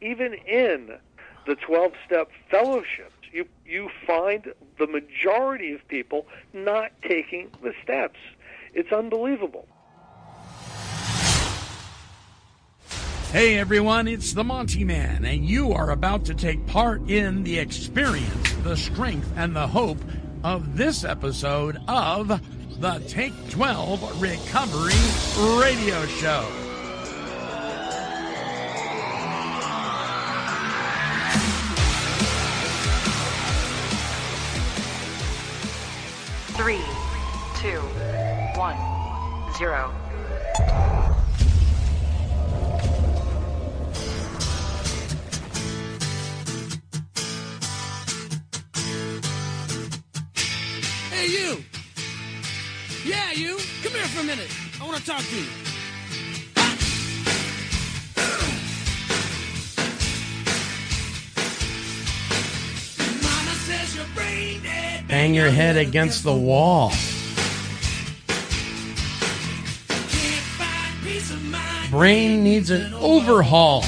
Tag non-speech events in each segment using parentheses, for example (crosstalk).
even in the 12 step fellowships, you, you find the majority of people not taking the steps. It's unbelievable. Hey everyone, it's the Monty Man, and you are about to take part in the experience, the strength, and the hope of this episode of the Take 12 Recovery Radio Show. Three, two, one, zero. Hey, you! Yeah, you! Come here for a minute. I want to talk to you. Bang your head against the wall. Brain needs an overhaul.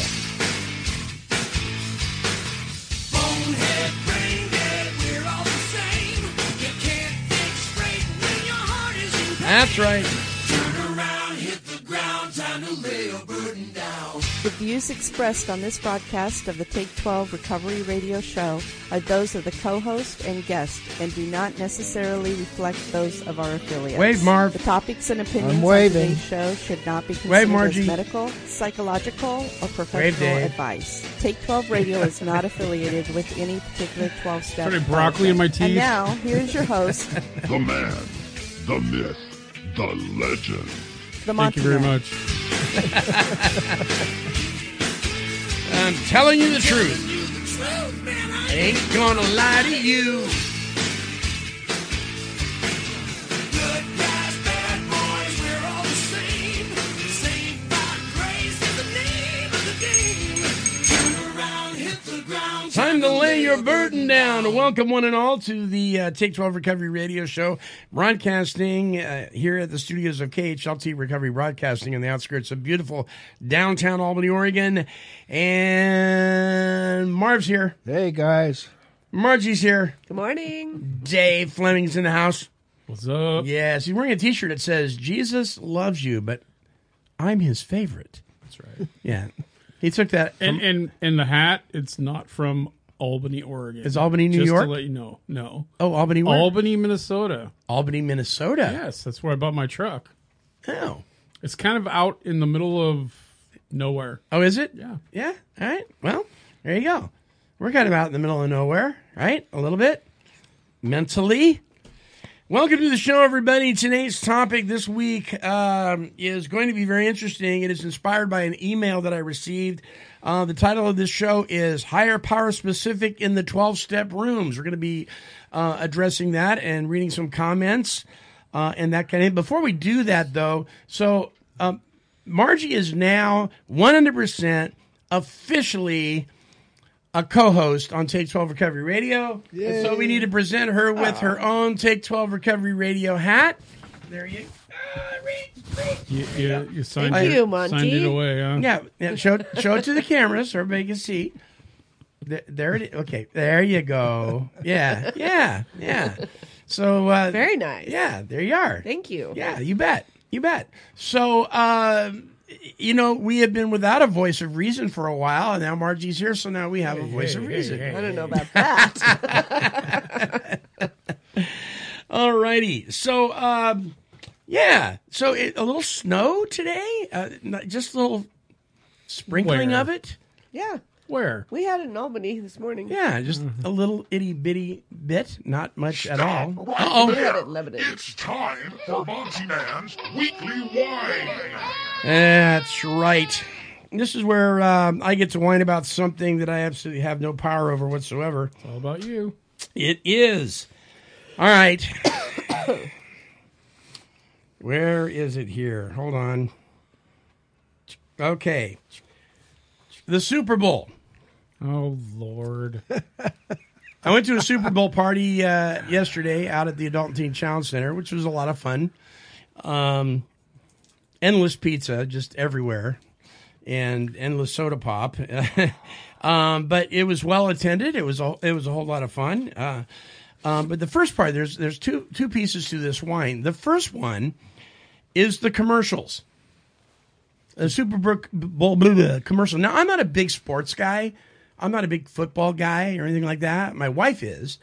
That's brain The views expressed on this broadcast of the Take 12 Recovery Radio Show are those of the co-host and guest and do not necessarily reflect those of our affiliates. Wave, Marv. The topics and opinions I'm on today's show should not be Wave, considered Margie. as medical, psychological, or professional Dave. advice. Take 12 Radio is not affiliated with any particular 12-step Putting broccoli in my teeth. And now, here's your host, (laughs) The man, the myth, the legend. the Thank Monty you very Man. much. (laughs) I'm telling you the truth. Ain't gonna lie to you. Time to lay your burden down. Welcome, one and all, to the uh, Take 12 Recovery Radio Show, broadcasting uh, here at the studios of KHLT Recovery Broadcasting in the outskirts of beautiful downtown Albany, Oregon. And Marv's here. Hey guys, Margie's here. Good morning. Dave Fleming's in the house. What's up? Yes, he's wearing a t shirt that says, Jesus loves you, but I'm his favorite. That's right. Yeah. He took that. From, And and and the hat, it's not from Albany, Oregon. Is Albany, New Just York? To let you know, no. oh, Albany, where? Albany, Minnesota. Albany, Minnesota. Yes, that's where I bought my truck. Oh. It's kind of out in the middle of nowhere. Oh, is it? Yeah. Yeah. All right. Well, there you go. We're kind of out in the middle of nowhere, right? A little bit mentally. Welcome to the show, everybody. Today's topic this week um, is going to be very interesting. It is inspired by an email that I received. Uh, the title of this show is Higher Power Specific in the 12 Step Rooms. We're going to be uh, addressing that and reading some comments uh, and that kind of Before we do that, though, so um, Margie is now 100% officially a co-host on Take 12 Recovery Radio. And so we need to present her with her own Take 12 Recovery Radio hat. There you read, read. You, you, you signed, Thank it, you, Monty. signed it away, huh? Yeah, yeah show, show it to the camera so everybody can see. There, there it is. Okay, there you go. Yeah, yeah, yeah. So uh, Very nice. Yeah, there you are. Thank you. Yeah, you bet. You bet. So, uh, you know, we have been without a voice of reason for a while, and now Margie's here, so now we have a voice of reason. hey, I don't know about that. (laughs) All righty. So, um, yeah. So, it, a little snow today, uh, just a little sprinkling Where? of it. yeah. Where? We had it in Albany this morning. Yeah, just a little itty bitty bit, not much at all. We Uh had it in Lebanon. It's time for Monty Man's Weekly Whine. That's right. This is where um, I get to whine about something that I absolutely have no power over whatsoever. It's all about you. It is. All right. (coughs) Where is it here? Hold on. Okay. The Super Bowl. Oh Lord. (laughs) I went to a Super Bowl party uh, yesterday out at the Adult and Teen Challenge Center, which was a lot of fun. Um, endless pizza just everywhere. and endless soda pop. (laughs) um, but it was well attended. It was a, it was a whole lot of fun. Uh, um, but the first part there's there's two two pieces to this whine. The first one is the commercials. The Super Bowl commercial. Now I'm not a big sports guy. I'm not a big football guy or anything like that. My wife is.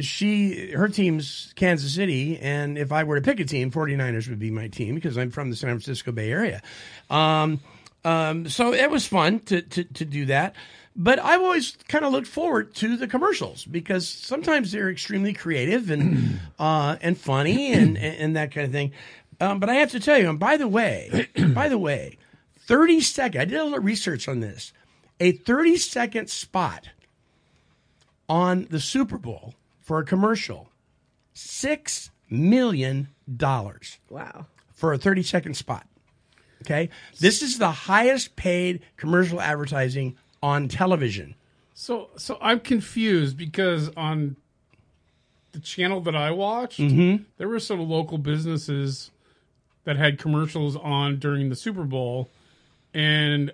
She her team's Kansas City, and if I were to pick a team, 49ers would be my team because I'm from the San Francisco Bay Area. Um, um, so it was fun to, to, to do that. But I've always kind of looked forward to the commercials because sometimes they're extremely creative and (clears throat) uh, and funny and, and that kind of thing. Um, but I have to tell you, and by the way, (clears throat) by the way, 30 second, I did a little research on this. A 30 second spot on the Super Bowl for a commercial, $6 million Wow. for a 30 second spot. Okay. This is the highest paid commercial advertising on television. So so I'm confused because on the channel that I watched, Mm-hmm. there were some local businesses that had commercials on during the Super Bowl, and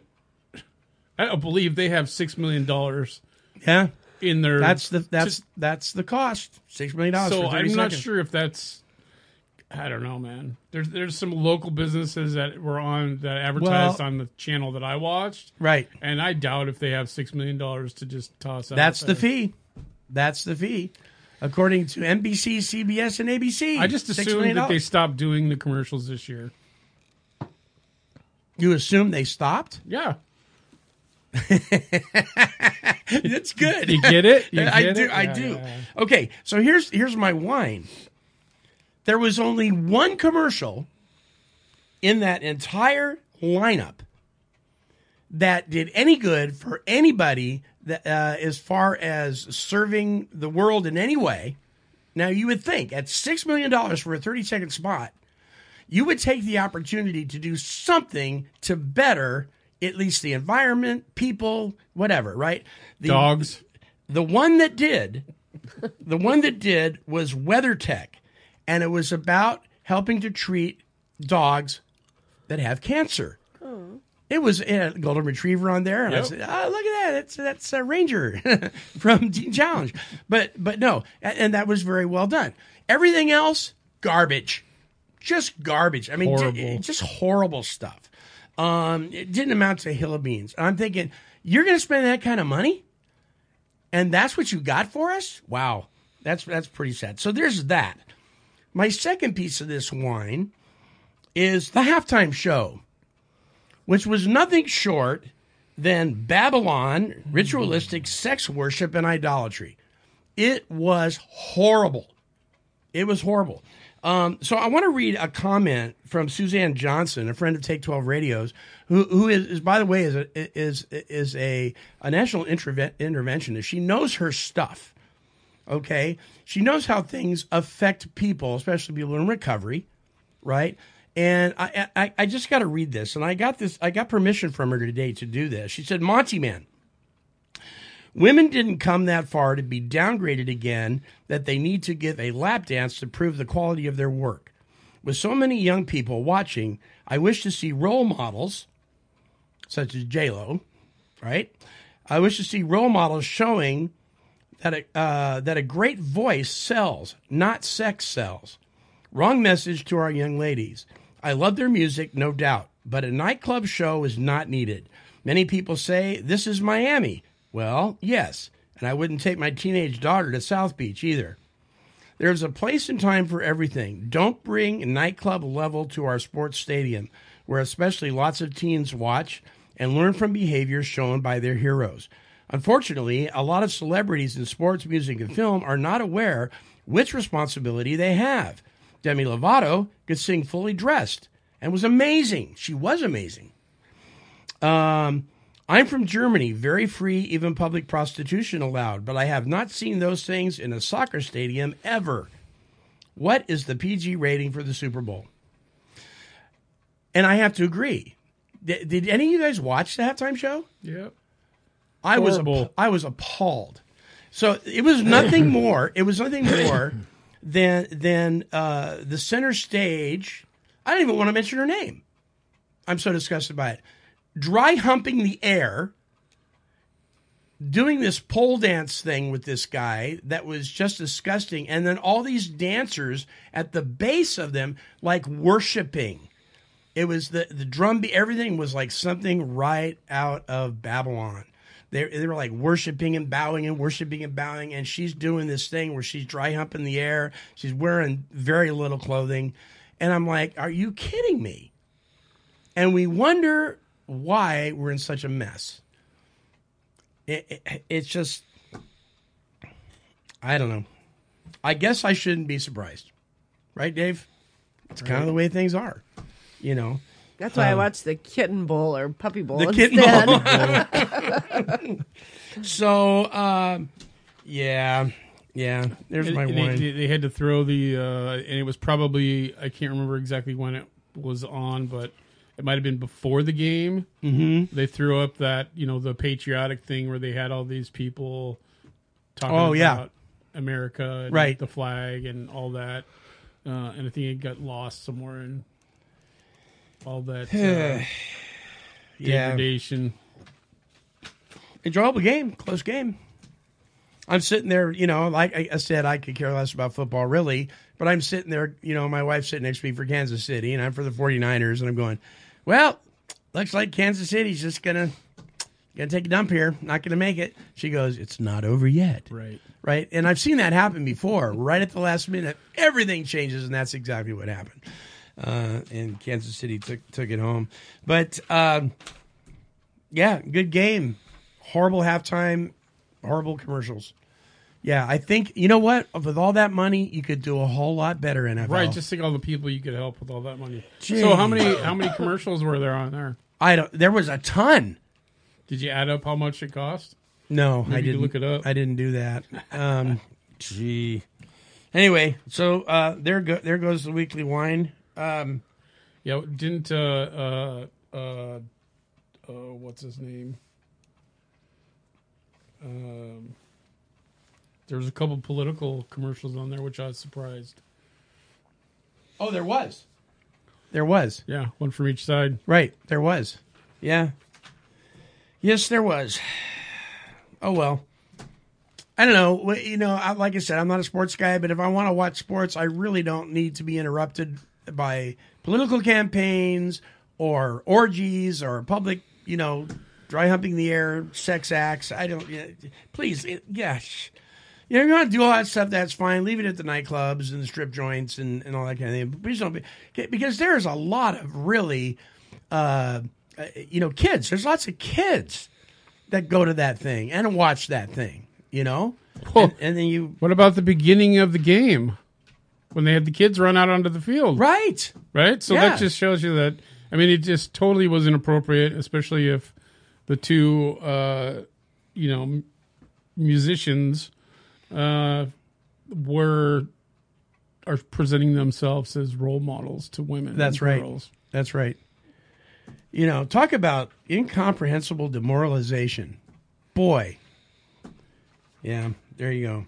I don't believe they have six million dollars Yeah. in their. That's the that's that's the cost. Six million dollars. so I'm not seconds. sure if that's. I don't know, man. There's there's some local businesses that were on that advertised Well- on the channel that I watched, Right. and I doubt if they have six million dollars to just toss out. That's the fee. That's the fee. According to NBC, CBS, and ABC. I just $6 assumed that they stopped doing the commercials this year. You assume they stopped? Yeah, (laughs) That's good. you get it. You (laughs) I get do. it? I Yeah, do. yeah, yeah. Okay, so here's here's my whine. There was only one commercial in that entire lineup that did any good for anybody that uh, as far as serving the world in any way. Now you would think at six million dollars for a thirty second spot, you would take the opportunity to do something to better at least the environment, people, whatever, right? The, Dogs. the one that did, the one that did was WeatherTech, and it was about helping to treat dogs that have cancer. It was a golden retriever on there, and I said, "Oh, look at that! That's that's a Ranger (laughs) from Teen Challenge." But but no, and, and that was very well done. Everything else, garbage, just garbage. I mean, Horrible. just horrible stuff. Um, it didn't amount to a hill of beans. I'm thinking, you're going to spend that kind of money, and that's what you got for us? Wow, that's that's pretty sad. So there's that. My second piece of this whine is the halftime show, which was nothing short than Babylon, ritualistic sex worship and idolatry. It was horrible. It was horrible. Um, so I want to read a comment from Suzanne Johnson, a friend of Take Twelve Radios, who who is, is by the way is a, is is a a national interve- interventionist. She knows her stuff. Okay, she knows how things affect people, especially people in recovery, right? And I I, I just got to read this, and I got this. I got permission from her today to do this. She said, "Monty man." Women didn't come that far to be downgraded again that they need to give a lap dance to prove the quality of their work. With so many young people watching, I wish to see role models such as JLo, right? I wish to see role models showing that a, uh, that a great voice sells, not sex sells. Wrong message to our young ladies. I love their music, no doubt, but a nightclub show is not needed. Many people say this is Miami. Well, yes, and I wouldn't take my teenage daughter to South Beach either. There's a place and time for everything. Don't bring nightclub level to our sports stadium, where especially lots of teens watch and learn from behaviors shown by their heroes. Unfortunately, a lot of celebrities in sports, music, and film are not aware which responsibility they have. Demi Lovato could sing fully dressed and was amazing. She was amazing. Um, I'm from Germany, very free, even public prostitution allowed, but I have not seen those things in a soccer stadium ever. What is the PG rating for the Super Bowl? And I have to agree. Did, did any of you guys watch the halftime show? Yep. I was Horrible. I was appalled. So it was nothing (laughs) more. It was nothing more than than uh, the center stage. I don't even want to mention her name. I'm so disgusted by it. Dry humping the air, doing this pole dance thing with this guy that was just disgusting, and then all these dancers at the base of them like worshiping. It was the the drum beat. Everything was like something right out of Babylon. They, they were like worshiping and bowing and worshiping and bowing, and she's doing this thing where she's dry humping the air. She's wearing very little clothing, and I'm like, "Are you kidding me?" And we wonder why we're in such a mess. It, it, it's just, I don't know. I guess I shouldn't be surprised, right, Dave? It's kind of the way things are, you know. That's why I watch the kitten bowl or puppy bowl Um, The kitten instead. bowl. (laughs) so, um, yeah, yeah. There's And- my and whine. They, they had to throw the, uh, and it was probably I can't remember exactly when it was on, but it might have been before the game. Mm-hmm. They threw up that you know the patriotic thing where they had all these people talking Oh, about yeah. America, and Right. The flag and all that, uh, and I think it got lost somewhere in all that uh, (sighs) yeah, degradation. enjoyable game, close game. I'm sitting there, you know, like I I said, I could care less about football, really. But I'm sitting there, you know, my wife's sitting next to me for Kansas City, and I'm for the 49ers, and I'm going, well, looks like Kansas City's just gonna gonna take a dump here, not gonna make it. She goes, it's not over yet. Right. right? And I've seen that happen before. Right at the last minute, everything changes, and that's exactly what happened. Uh, and Kansas City took took it home. But um, yeah, good game. Horrible halftime. Horrible commercials. Yeah, I think you know what? With all that money, you could do a whole lot better in NFL. Right, just think all the people you could help with all that money. So how many how many commercials were there on there? I don't. There was a ton. Did you add up how much it cost? No, I Maybe you didn't look it up. I didn't do that. (laughs) Um, gee. Anyway, so uh, there go there goes the weekly whine. Um, Yeah, didn't uh uh uh, uh what's his name? Um, there was a couple political commercials on there, which I was surprised. oh, there was. There was. Yeah, one from each side. Right, there was. Yeah. Yes, there was. Oh well. I don't know. You know, I, like I said, I'm not a sports guy, but if I want to watch sports, I really don't need to be interrupted by political campaigns or orgies or public, you know, dry humping the air, sex acts. I don't. Yeah, please, it, yeah. Sh- You're going to do all that stuff. That's fine. Leave it at the nightclubs and the strip joints and, and all that kind of thing. But please don't be because there's a lot of really, uh, uh, you know, kids. There's lots of kids that go to that thing and watch that thing. You know, Well- and, and then you What about the beginning of the game when they had the kids run out onto the field? right. right? So Yeah. that just shows you that. I mean, it just totally was inappropriate, especially if the two, uh, you know, musicians uh, were are presenting themselves as role models to women. That's right. girls. That's right. You know, talk about incomprehensible demoralization. Boy. Yeah, there you go.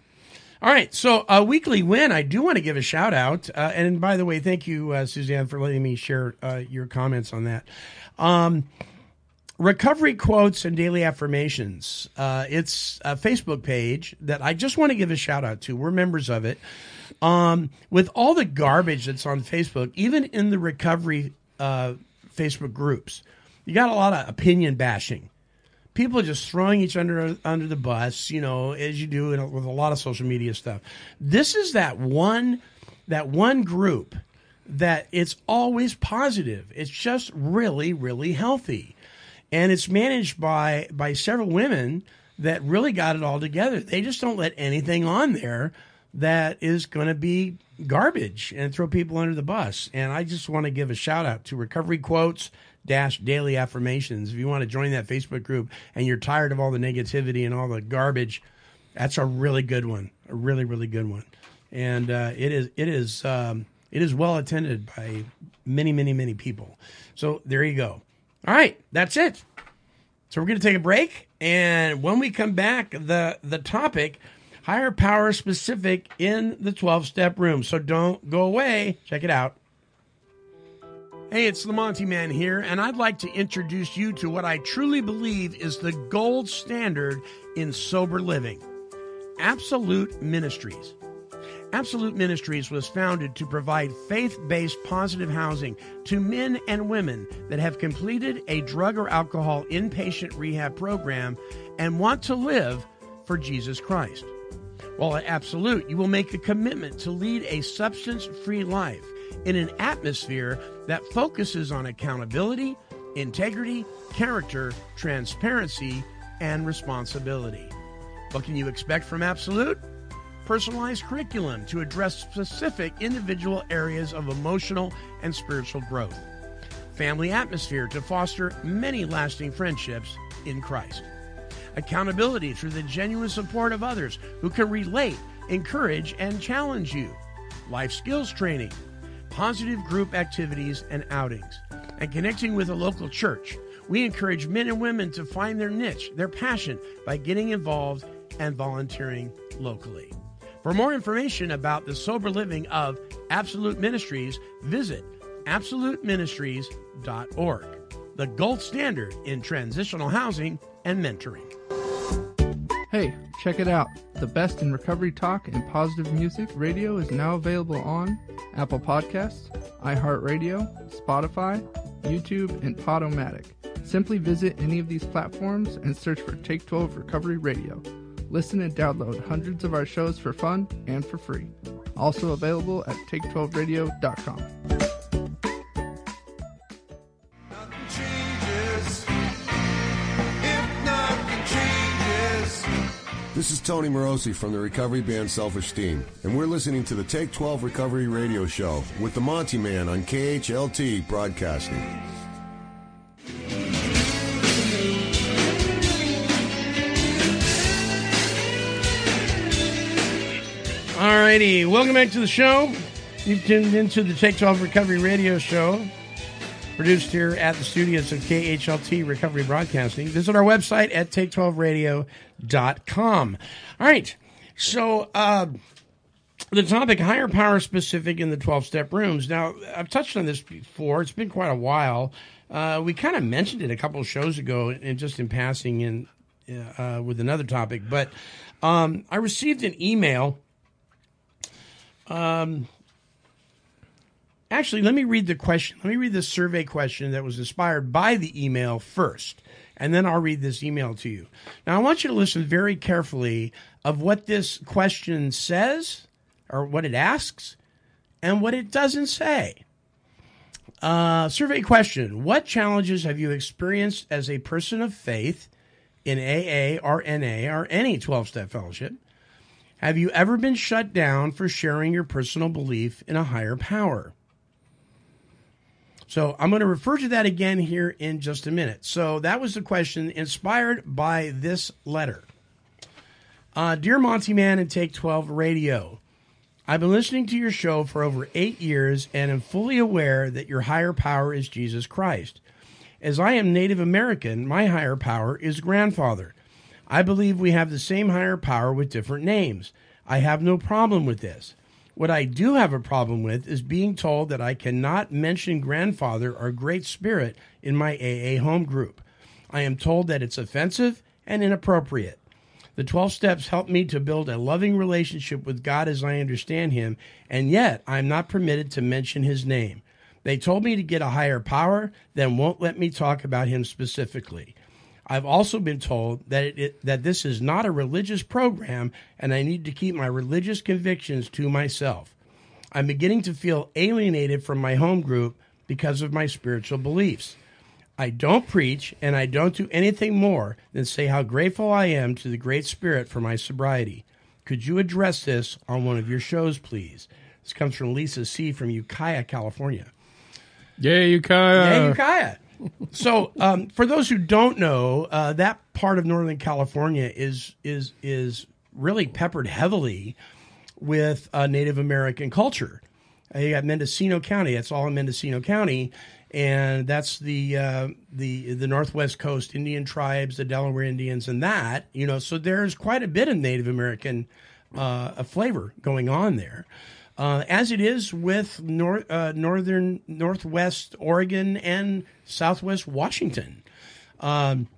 All right, so a weekly win. I do want to give a shout out, uh, and by the way, thank you, uh, Suzanne, for letting me share uh, your comments on that. Um, recovery quotes and daily affirmations. Uh, it's a Facebook page that I just want to give a shout out to. We're members of it. Um, with all the garbage that's on Facebook, even in the recovery uh, Facebook groups, you got a lot of opinion bashing. People are just throwing each other under the bus, you know, as you do in, with a lot of social media stuff. This is that one, that one group that it's always positive. It's just really, really healthy, and it's managed by by several women that really got it all together. They just don't let anything on there that is going to be garbage and throw people under the bus. And I just want to give a shout out to Recovery Quotes dash daily affirmations. If you want to join that Facebook group and you're tired of all the negativity and all the garbage, that's a really good one. A really, really good one. And uh, it is it is um, it is well attended by many, many, many people. So there you go. All right, that's it. So we're going to take a break, and when we come back, the the topic higher power specific in the 12 step room. So don't go away. Check it out. Hey, it's the Monty Man here, and I'd like to introduce you to what I truly believe is the gold standard in sober living Absolute Ministries. Absolute Ministries was founded to provide faith based positive housing to men and women that have completed a drug or alcohol inpatient rehab program and want to live for Jesus Christ. While at Absolute, you will make a commitment to lead a substance free life in an atmosphere that focuses on accountability, integrity, character, transparency, and responsibility. What can you expect from Absolute? Personalized curriculum to address specific individual areas of emotional and spiritual growth. Family atmosphere to foster many lasting friendships in Christ accountability through the genuine support of others who can relate, encourage, and challenge you, life skills training, positive group activities and outings, and connecting with a local church. We encourage men and women to find their niche, their passion, by getting involved and volunteering locally. For more information about the sober living of Absolute Ministries, visit absoluteministries.org, the gold standard in transitional housing and mentoring. Hey, check it out. The best in recovery talk and positive music radio is now available on Apple Podcasts, iHeartRadio, Spotify, YouTube, and Podomatic. Simply visit any of these platforms and search for Take 12 Recovery Radio. Listen and download hundreds of our shows for fun and for free. Also available at take12radio.com. Nothing changes. If nothing changes. This is Tony Morosi from the recovery band Self Esteem, and we're listening to the Take 12 Recovery Radio Show with the Monty Man on KHLT Broadcasting. Alrighty, welcome back to the show. You've tuned into the Take 12 Recovery Radio Show, produced here at the studios of KHLT Recovery Broadcasting. Visit our website at take12radio.com. All right, so uh, the topic higher power specific in the 12 step rooms. Now, I've touched on this before, it's been quite a while. Uh, we kind of mentioned it a couple of shows ago, and just in passing in uh, with another topic, but um, I received an email. Um, actually, let me read the question. Let me read the survey question that was inspired by the email first, and then I'll read this email to you. Now, I want you to listen very carefully of what this question says, or what it asks, and what it doesn't say. Uh, survey question What challenges have you experienced as a person of faith in AA or NA or any 12 step fellowship? Have you ever been shut down for sharing your personal belief in a higher power? So I'm going to refer to that again here in just a minute. So that was the question inspired by this letter. Uh, Dear Monty Man and Take 12 Radio, I've been listening to your show for over eight years and am fully aware that your higher power is Jesus Christ. As I am Native American, my higher power is grandfather. I believe we have the same higher power with different names. I have no problem with this. What I do have a problem with is being told that I cannot mention grandfather or great spirit in my AA home group. I am told that it's offensive and inappropriate. The 12 steps help me to build a loving relationship with God as I understand Him, and yet I am not permitted to mention His name. They told me to get a higher power, then won't let me talk about Him specifically. I've also been told that it, it, that this is not a religious program, and I need to keep my religious convictions to myself. I'm beginning to feel alienated from my home group because of my spiritual beliefs. I don't preach and I don't do anything more than say how grateful I am to the Great Spirit for my sobriety. Could you address this on one of your shows, please? This comes from Lisa C. from Ukiah, California. Yay, Ukiah. Yeah, Ukiah. So, um, for those who don't know, uh, that part of Northern California is is is really peppered heavily with uh, Native American culture. Uh, you got Mendocino County; that's all in Mendocino County, and that's the uh, the the Northwest Coast Indian tribes, the Delaware Indians, and that you know. So there's quite a bit of Native American uh, flavor going on there. Uh, as it is with nor- uh, northern, northwest Oregon and southwest Washington. Um,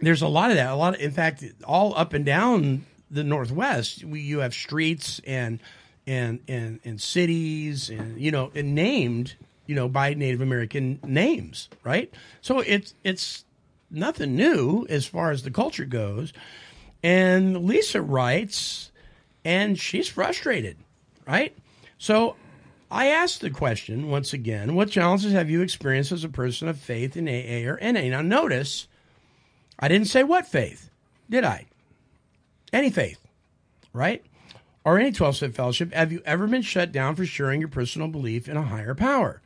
there's a lot of that. A lot, of, in fact, all up and down the northwest, we, you have streets and and and and cities, and you know, and named you know by Native American names, right? So it's it's nothing new as far as the culture goes. And Lisa writes, and she's frustrated, right? So I asked the question once again what challenges have you experienced as a person of faith in AA or NA? Now, notice I didn't say what faith, did I? Any faith, right? Or any 12 step fellowship. Have you ever been shut down for sharing your personal belief in a higher power?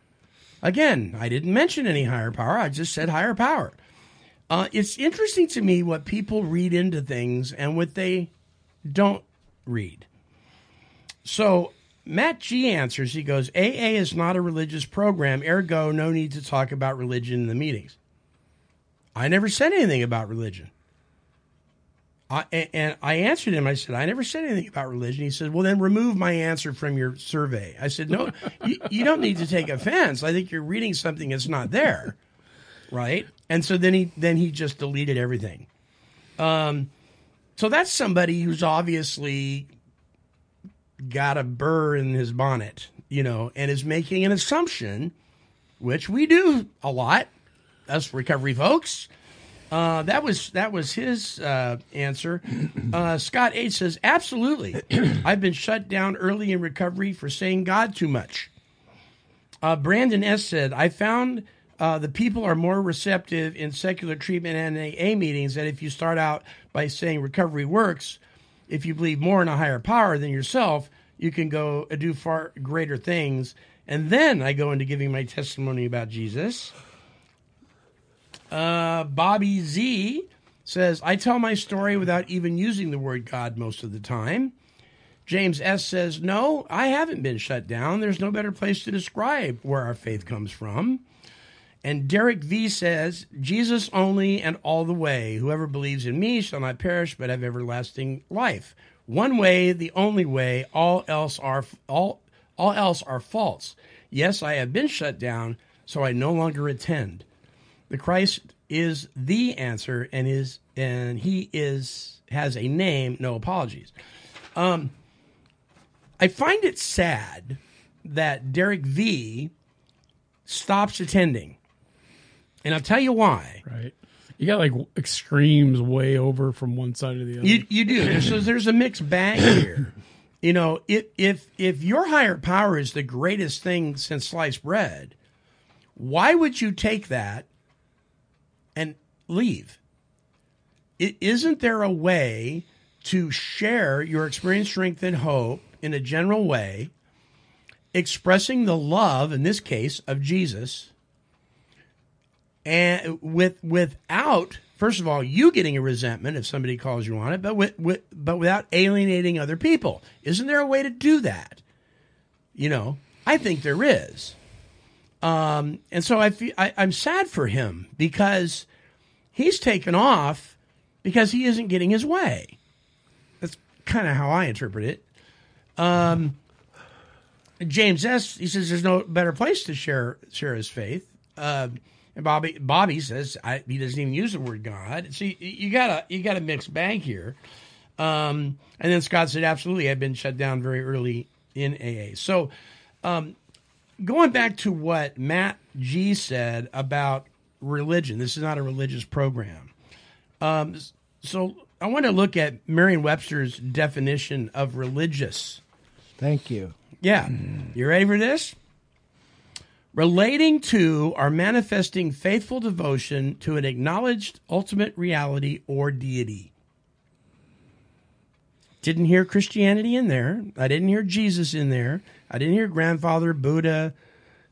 Again, I didn't mention any higher power, I just said higher power. Uh, it's interesting to me what people read into things and what they don't read. So Matt G answers, he goes, AA is not a religious program, ergo, no need to talk about religion in the meetings. I never said anything about religion. I, and I answered him. I said, I never said anything about religion. He said, Well, then remove my answer from your survey. I said, No, (laughs) you, you don't need to take offense. I think you're reading something that's not there, right? And so then he then he just deleted everything. Um, so that's somebody who's obviously got a burr in his bonnet, you know, and is making an assumption, which we do a lot, us recovery folks. Uh, that was that was his uh, answer. Uh, Scott H says, "Absolutely, (clears throat) I've been shut down early in recovery for saying God too much." Uh, Brandon S said, "I found uh, the people are more receptive in secular treatment and AA meetings. That if you start out by saying recovery works, if you believe more in a higher power than yourself, you can go uh, do far greater things." And then I go into giving my testimony about Jesus. Uh, Bobby Z says, I tell my story without even using the word God most of the time. James S says, No, I haven't been shut down. There's no better place to describe where our faith comes from. And Derek V says, Jesus only and all the way. Whoever believes in me shall not perish but have everlasting life. One way, the only way, all else are all all else are false. Yes, I have been shut down, so I no longer attend. The Christ is the answer and is and he is has a name, no apologies. Um I find it sad that Derek V stops attending. And I'll tell you why. Right. You got like extremes way over from one side to the other. You you do. There's, so there's a mixed bag here. (coughs) You know, if if if your higher power is the greatest thing since sliced bread, why would you take that and leave? It, isn't there a way to share your experience, strength, and hope in a general way, expressing the love, in this case, of Jesus, and with without first of all you getting a resentment if somebody calls you on it, but with, with but without alienating other people? Isn't there a way to do that? You know, I think there is. Um, and so I feel I, I'm sad for him because he's taken off because he isn't getting his way. That's kind of how I interpret it. Um, James S. He says there's no better place to share share his faith. Uh, and Bobby Bobby says I, he doesn't even use the word God. See, you got a you got a mixed bag here. Um, and then Scott said, absolutely, I've been shut down very early in AA. So, um, going back to what Matt G said about religion, this is not a religious program. Um, so I want to look at Merriam-Webster's definition of religious. Thank you. Yeah. You ready for this? Relating to or manifesting faithful devotion to an acknowledged ultimate reality or deity. Didn't hear Christianity in there. I didn't hear Jesus in there. I didn't hear grandfather, Buddha,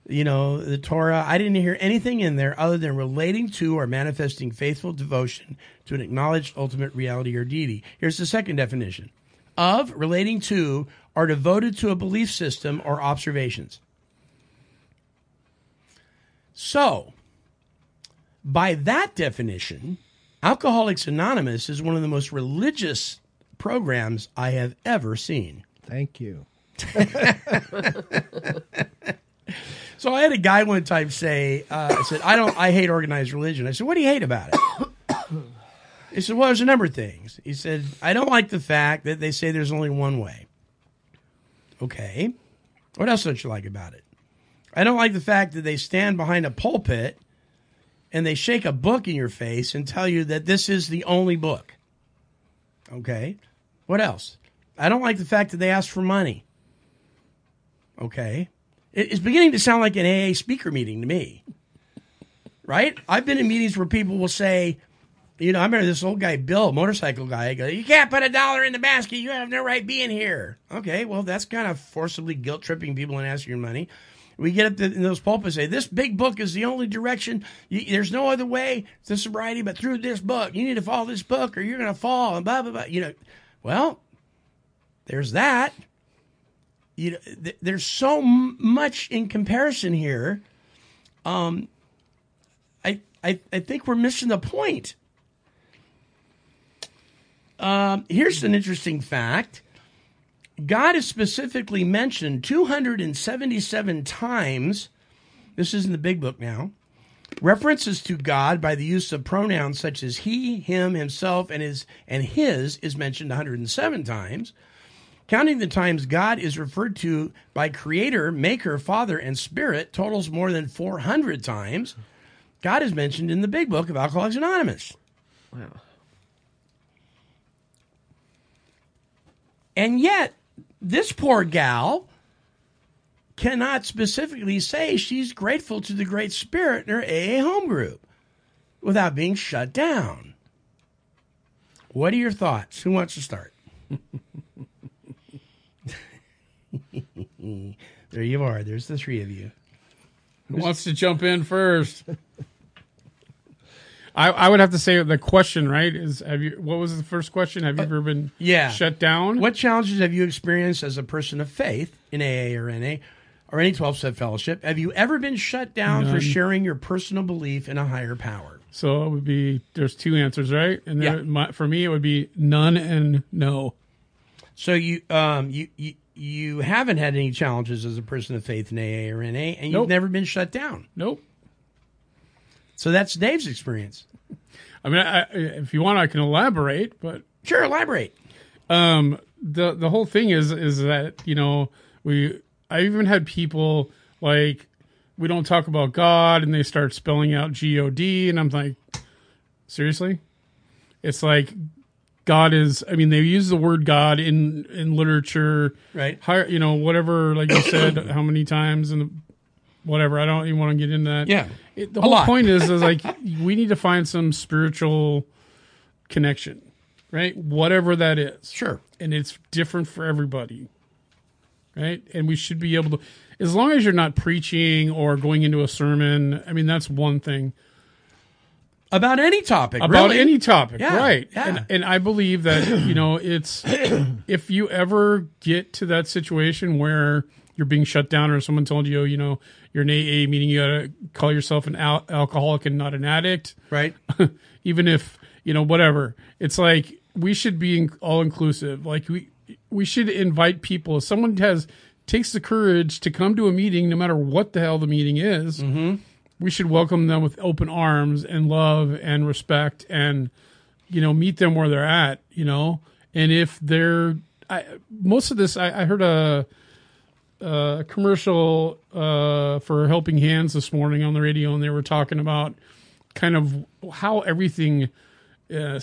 you know, the Torah. I didn't hear anything in there other than relating to or manifesting faithful devotion to an acknowledged ultimate reality or deity. Here's the second definition of relating to or devoted to a belief system or observations. So, by that definition, Alcoholics Anonymous is one of the most religious programs I have ever seen. Thank you. (laughs) So I had a guy one time say, uh, I said, I don't, I hate organized religion. I said, what do you hate about it? (coughs) He said, well, there's a number of things. He said, I don't like the fact that they say there's only one way. Okay. What else don't you like about it? I don't like the fact that they stand behind a pulpit and they shake a book in your face and tell you that this is the only book. Okay. What else? I don't like the fact that they ask for money. Okay. It's beginning to sound like an AA speaker meeting to me. Right? I've been in meetings where people will say, you know, I remember this old guy, Bill, motorcycle guy, go, you can't put a dollar in the basket. You have no right being here. Okay, well, that's kind of forcibly guilt tripping people and asking your money. We get up in those pulpits and say, this big book is the only direction. You, there's no other way to sobriety but through this book. You need to follow this book or you're going to fall and blah, blah, blah. You know, well, there's that. You know, th- there's so m- much in comparison here. Um, I, I, I think we're missing the point. Um, here's an interesting fact. God is specifically mentioned 277 times. This is in the big book now. References to God by the use of pronouns such as he, him, himself, and his and his is mentioned 107 times. Counting the times God is referred to by creator, maker, father, and spirit totals more than 400 times. God is mentioned in the big book of Alcoholics Anonymous. Wow. And yet, this poor gal cannot specifically say she's grateful to the Great Spirit in her AA home group without being shut down. What are your thoughts? Who wants to start? (laughs) there you are. There's the three of you. Who wants to jump in first? (laughs) I, I would have to say the question, right? Is have you? What was the first question? Have you ever been Uh, Yeah. shut down? What challenges have you experienced as a person of faith in AA or NA or any 12 step fellowship? Have you ever been shut down for sharing your personal belief in a higher power? So it would be there's two answers, right? And there, Yeah. my, for me, it would be none and no. So you um you you, you haven't had any challenges as a person of faith in AA or NA, and you've Nope. never been shut down. Nope. So that's Dave's experience. I mean, I, if you want, I can elaborate, but Sure, elaborate. um, the the whole thing is is that you know we I even had people like we don't talk about God, and they start spelling out G O D, and I'm like, seriously, it's like God is. I mean, they use the word God in in literature, Right. Higher, you know, whatever, like you said, (coughs) how many times and whatever. I don't even want to get into that. Yeah. It, the whole lot. point is, is like (laughs) we need to find some spiritual connection, right? Whatever that is. Sure. And it's different for everybody. Right? And we should be able to as long as you're not preaching or going into a sermon, I mean that's one thing. About any topic, About really. any topic, Yeah, right. yeah. And and I believe that, you know, it's (clears throat) if you ever get to that situation where you're being shut down or someone told you, you know, you're an AA meaning you gotta call yourself an al- alcoholic and not an addict. Right. (laughs) even if you know whatever. It's like we should be all inclusive like we we should invite people. If someone has takes the courage to come to a meeting no matter what the hell the meeting is mm-hmm. we should welcome them with open arms and love and respect and you know meet them where they're at you know? And if they're I, most of this I, I heard a a commercial uh, for Helping Hands this morning on the radio, and they were talking about kind of how everything, uh,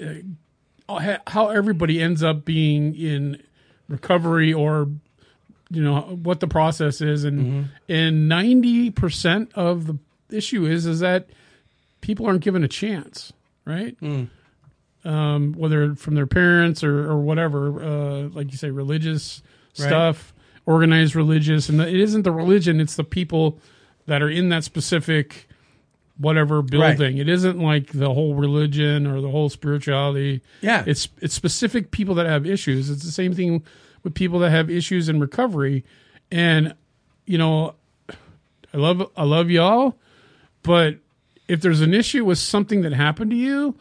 uh, how everybody ends up being in recovery or you know what the process is. And and 90% of the issue is is that people aren't given a chance right? Um, whether from their parents or, or whatever uh, like you say religious Right. stuff organized religious and it isn't the religion it's the people that are in that specific whatever building. It isn't like the whole religion or the whole spirituality. Yeah. it's it's specific people that have issues. It's the same thing with people that have issues in recovery. And you know i love i love y'all but if there's an issue with something that happened to you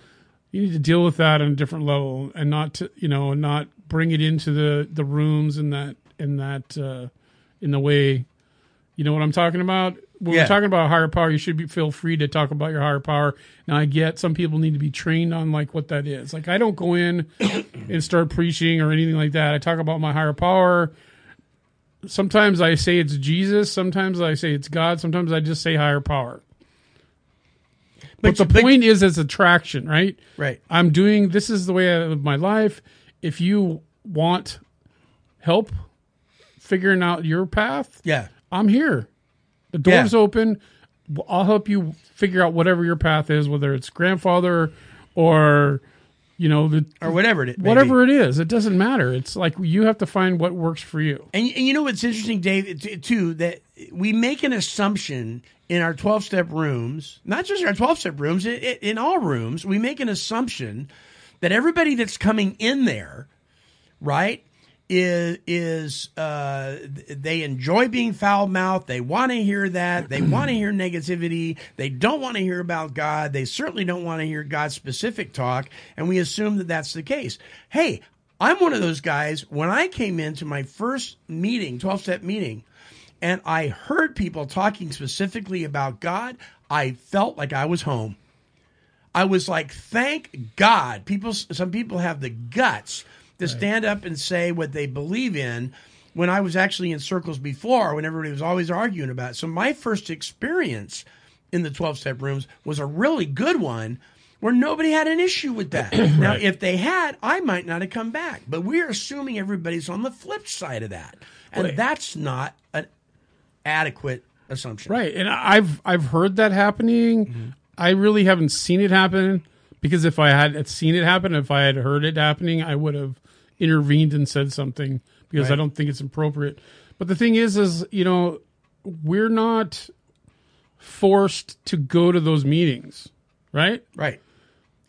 you need to deal with that on a different level and not to you know not bring it into the the rooms and that in that uh, in the way you know what I'm talking about. When Yeah. we're talking about higher power, you should be, feel free to talk about your higher power. Now, I get some people need to be trained on like what that is. Like, I don't go in (coughs) and start preaching or anything like that. I talk about my higher power. Sometimes I say it's Jesus. Sometimes I say it's God. Sometimes I just say higher power. But, the but- point is, it's attraction, right? Right. I'm doing this is the way I live my life. If you want help figuring out your path, Yeah. I'm here. The door's Yeah. open. I'll help you figure out whatever your path is, whether it's grandfather or you know the Or whatever it whatever be. it is. It doesn't matter. It's like you have to find what works for you. And, and you know what's interesting, Dave, too, that we make an assumption in our 12 step rooms, not just our 12 step rooms, i i in all rooms, we make an assumption that everybody that's coming in there, right, is, is uh, they enjoy being foul mouthed. They want to hear that. They (clears throat) want to hear negativity. They don't want to hear about God. They certainly don't want to hear God specific talk. And we assume that that's the case. Hey, I'm one of those guys. When I came into my first meeting, 12 step meeting, and I heard people talking specifically about God, I felt like I was home. I was like, thank God. People, some people have the guts to stand up and say what they believe in. When I was actually in circles before, when everybody was always arguing about it. So my first experience in the 12 step rooms was a really good one where nobody had an issue with that. (clears throat) Now, if they had, I might not have come back. But we're assuming everybody's on the flip side of that. And Right. that's not an adequate assumption. Right. And I've I've heard that happening. Mm-hmm. I really haven't seen it happen because if I had seen it happen, if I had heard it happening, I would have intervened and said something because I don't think it's appropriate. But the thing is is, you know, we're not forced to go to those meetings, right? Right.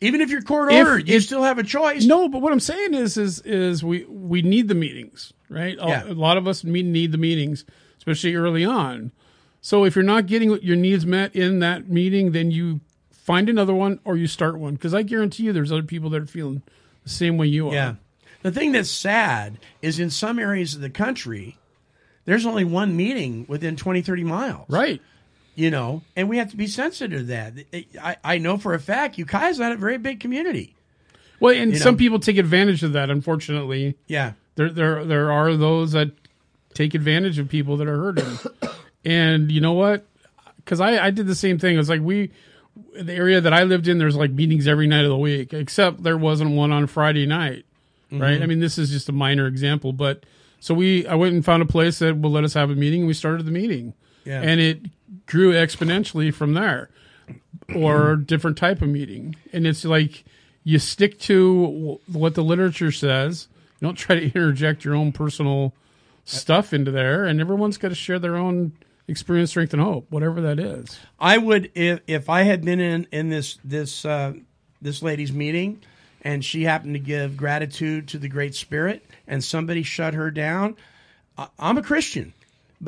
Even if you're court ordered, you still have a choice. No, but what I'm saying is, is, is we we need the meetings, right? A- Yeah. A lot of us need, need the meetings, especially early on. So if you're not getting your needs met in that meeting, then you find another one or you start one. Because I guarantee you, there's other people that are feeling the same way you are. Yeah. The thing that's sad is in some areas of the country, there's only one meeting within 20, 30 miles. Right. You know, and we have to be sensitive to that. I, I know for a fact Ukiah's not a very big community. Well, and You some know. people take advantage of that. Unfortunately, Yeah. there there there are those that take advantage of people that are hurting. (coughs) and you know what? Because I I did the same thing. It was like we the area that I lived in. There's like meetings every night of the week, except there wasn't one on Friday night. Right. Mhm. I mean, this is just a minor example, but so we I went and found a place that will let us have a meeting, and we started the meeting. Yeah. And it grew exponentially from there or different type of meeting. And it's like you stick to what the literature says. You don't try to interject your own personal stuff into there. And everyone's got to share their own experience, strength, and hope, whatever that is. I would if if I had been in in this this uh, this lady's meeting, and she happened to give gratitude to the Great Spirit, and somebody shut her down. I, I'm a Christian,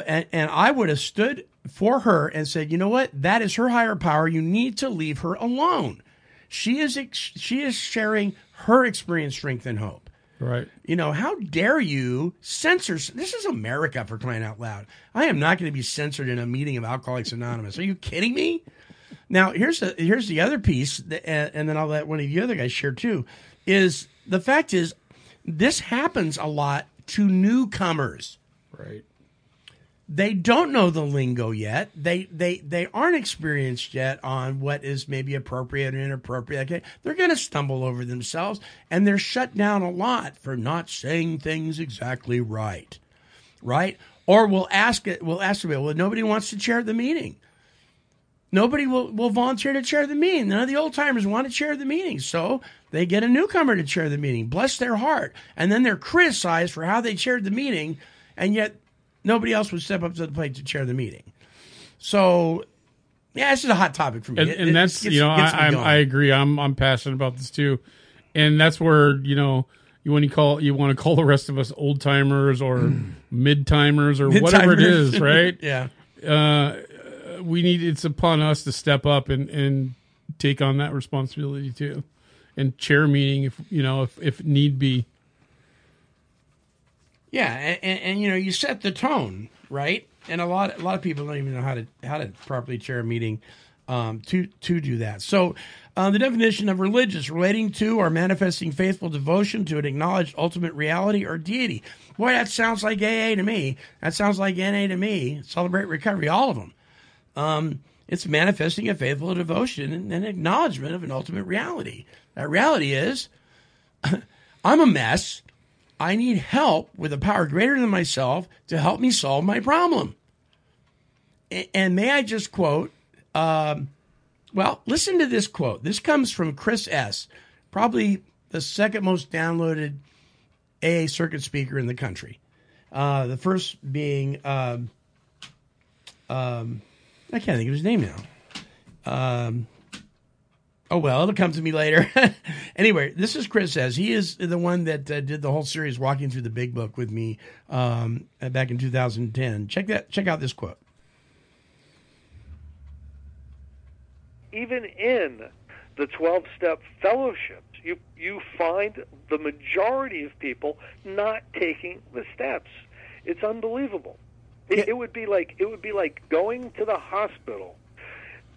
and, and I would have stood for her and said, you know what, that is her higher power. You need to leave her alone. She is ex- she is sharing her experience, strength, and hope. Right. You know, how dare you censor? This is America for crying out loud. I am not going to be censored in a meeting of Alcoholics Anonymous. Are you kidding me? Now, here's the here's the other piece, and and then I'll let one of the other guys share too. Is the fact is, this happens a lot to newcomers. Right. They don't know the lingo yet. They they they aren't experienced yet on what is maybe appropriate or inappropriate. Okay, they're going to stumble over themselves, and they're shut down a lot for not saying things exactly right, right? Or we'll ask it. We'll ask them. Well, nobody wants to chair the meeting. Nobody will, will volunteer to chair the meeting. None of the old timers want to chair the meeting. So they get a newcomer to chair the meeting. Bless their heart. And then they're criticized for how they chaired the meeting, and yet nobody else would step up to the plate to chair the meeting. So, yeah, it's just a hot topic for me. and, and that's gets- you know I, I'm. I agree. I'm I'm passionate about this too, and that's where you know you want to call you want to call the rest of us old timers or (clears throat) mid timers or whatever it is, right? (laughs) Yeah. Uh, we need it's upon us to step up and and take on that responsibility too, and chair meeting if you know if if need be. Yeah, and, and, and you know you set the tone, right? And a lot a lot of people don't even know how to how to properly chair a meeting um, to to do that. So, uh, the definition of religious relating to or manifesting faithful devotion to an acknowledged ultimate reality or deity. Boy, that sounds like AA to me. That sounds like NA to me. Celebrate recovery, all of them. Um, it's manifesting a faithful devotion and an acknowledgement of an ultimate reality. That reality is, (clears throat) I'm a mess. I need help with a power greater than myself to help me solve my problem. And may I just quote, um, well, listen to this quote. This comes from Chris S., probably the second most downloaded AA circuit speaker in the country. Uh, the first being, um, um, I can't think of his name now. Um, oh well, it'll come to me later. (laughs) anyway, this is Chris says he is the one that uh, did the whole series walking through the Big Book with me um, back in 2010. Check that. Check out this quote. even in the 12 step fellowships, you, you find the majority of people not taking the steps. It's unbelievable. It, it would be like it would be like going to the hospital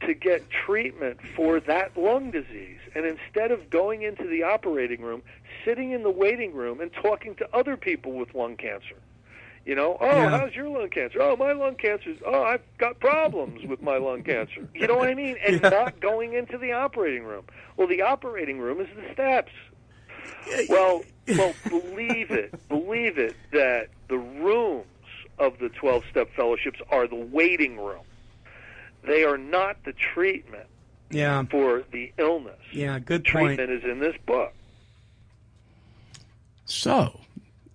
to get treatment for that lung disease and instead of going into the operating room, sitting in the waiting room and talking to other people with lung cancer. You know, oh, Yeah. how's your lung cancer? Oh, my lung cancer's. Oh, I've got problems with my lung cancer. You know what I mean? And (laughs) not going into the operating room. Well, the operating room is the steps. Well, well, believe it, believe it that the rooms of the twelve-step fellowships are the waiting room. They are not the treatment Yeah. for the illness. Yeah. Good point. Treatment is in this book. So,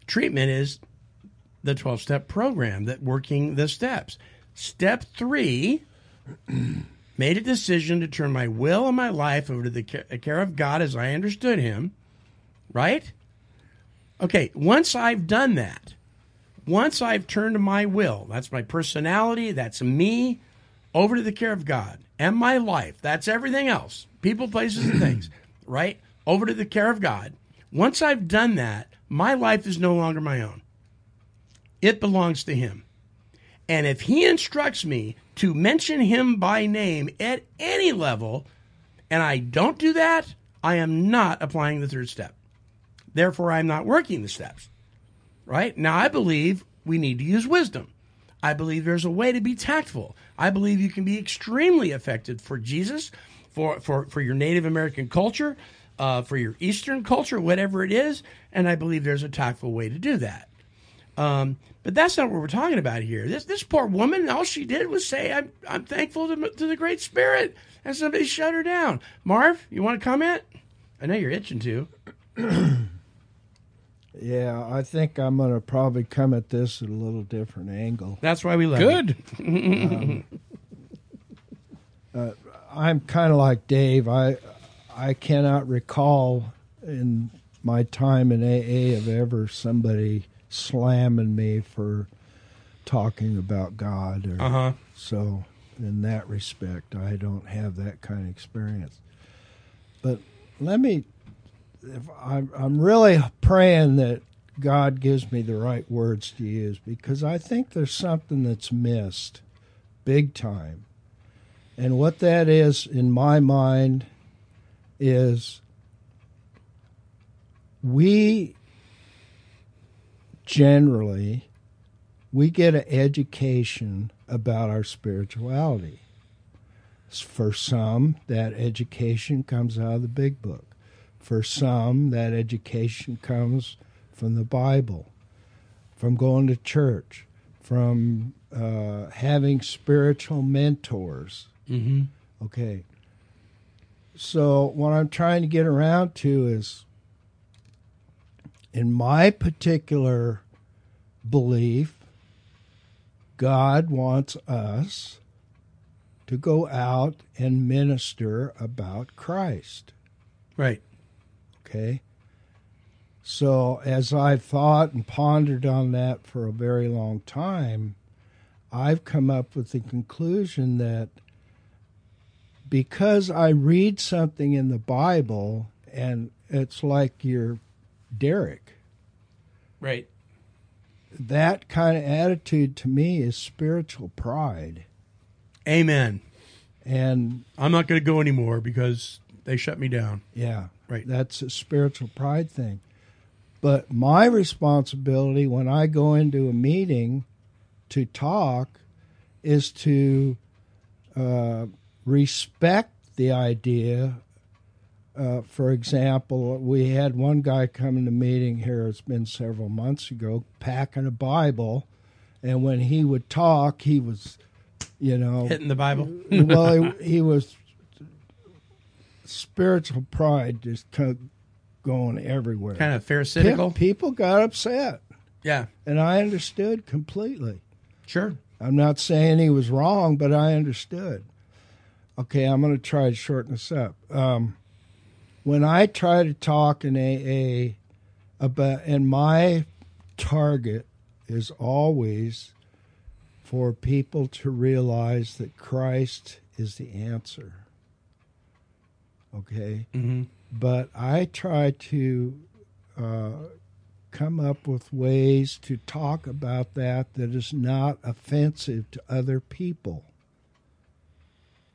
treatment is the 12 step program that working the steps. Step three (clears throat) made a decision to turn my will and my life over to the care of God as I understood Him, right? Okay, once I've done that, once I've turned my will, that's my personality, that's me, over to the care of God and my life, that's everything else, people, places, and things, (clears throat) right? Over to the care of God. Once I've done that, my life is no longer my own. It belongs to Him. And if He instructs me to mention Him by name at any level, and I don't do that, I am not applying the third step. Therefore, I'm not working the steps. Right? Now, I believe we need to use wisdom. I believe there's a way to be tactful. I believe you can be extremely effective for Jesus, for, for, for your Native American culture, uh, for your Eastern culture, whatever it is. And I believe there's a tactful way to do that. Um, but that's not what we're talking about here. This this poor woman, all she did was say, "I'm I'm thankful to, to the Great Spirit," and somebody shut her down. Marv, you want to comment? I know you're itching to. (clears throat) Yeah, I think I'm going to probably come at this at a little different angle. That's why we love Good. you. (laughs) Uh, I'm kind of like Dave. I I cannot recall in my time in AA of ever somebody slamming me for talking about God. Or, Uh-huh. So in that respect, I don't have that kind of experience. But let me. I'm, I'm really praying that God gives me the right words to use because I think there's something that's missed big time. And what that is in my mind is we generally we get an education about our spirituality. For some, that education comes out of the big book. For some, that education comes from the Bible, from going to church, from uh, having spiritual mentors. Mm-hmm. Okay. So, what I'm trying to get around to is in my particular belief, God wants us to go out and minister about Christ. Right. Okay. So, as I've thought and pondered on that for a very long time, I've come up with the conclusion that because I read something in the Bible and it's like you're Derek, Right. that kind of attitude to me is spiritual pride. Amen. And I'm not going to go anymore because they shut me down. yeah, Right. That's a spiritual pride thing. But my responsibility when I go into a meeting to talk is to uh, respect the idea. Uh, for example, we had one guy come in the meeting here, it's been several months ago, packing a Bible. And when he would talk, he was, you know, Hitting the Bible. well, he, he was spiritual pride just kind of going everywhere. kind of pharisaical. People got upset, Yeah. and I understood completely. Sure. I'm not saying he was wrong, but I understood. Okay, I'm going to try to shorten this up. Um, when I try to talk in AA about, and my target is always for people to realize that Christ is the answer. Okay? hmm but I try to uh, come up with ways to talk about that that is not offensive to other people.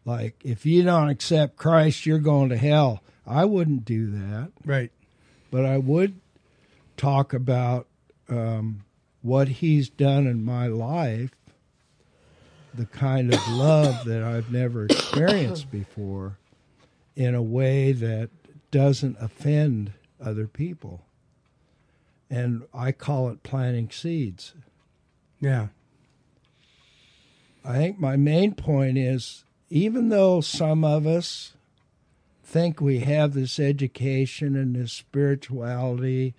Like, if you don't accept Christ, you're going to hell. I wouldn't do that, Right. but I would talk about um, what He's done in my life, the kind of love that I've never experienced before, in a way that doesn't offend other people. And I call it planting seeds. Yeah. I think my main point is even though some of us think we have this education and this spirituality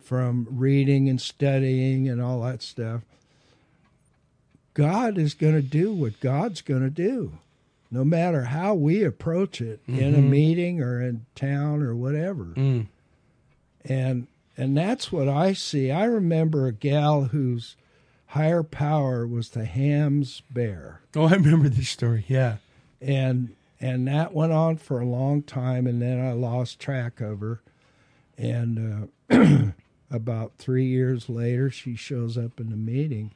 from reading and studying and all that stuff, God is going to do what God's going to do, no matter how we approach it in a meeting or in town or whatever. Mm. And and that's what I see. I remember a gal whose higher power was the Hamm's bear Oh, I remember this story. Yeah. and and that went on for a long time and then i lost track of her and uh, (clears throat) about three years later she shows up in the meeting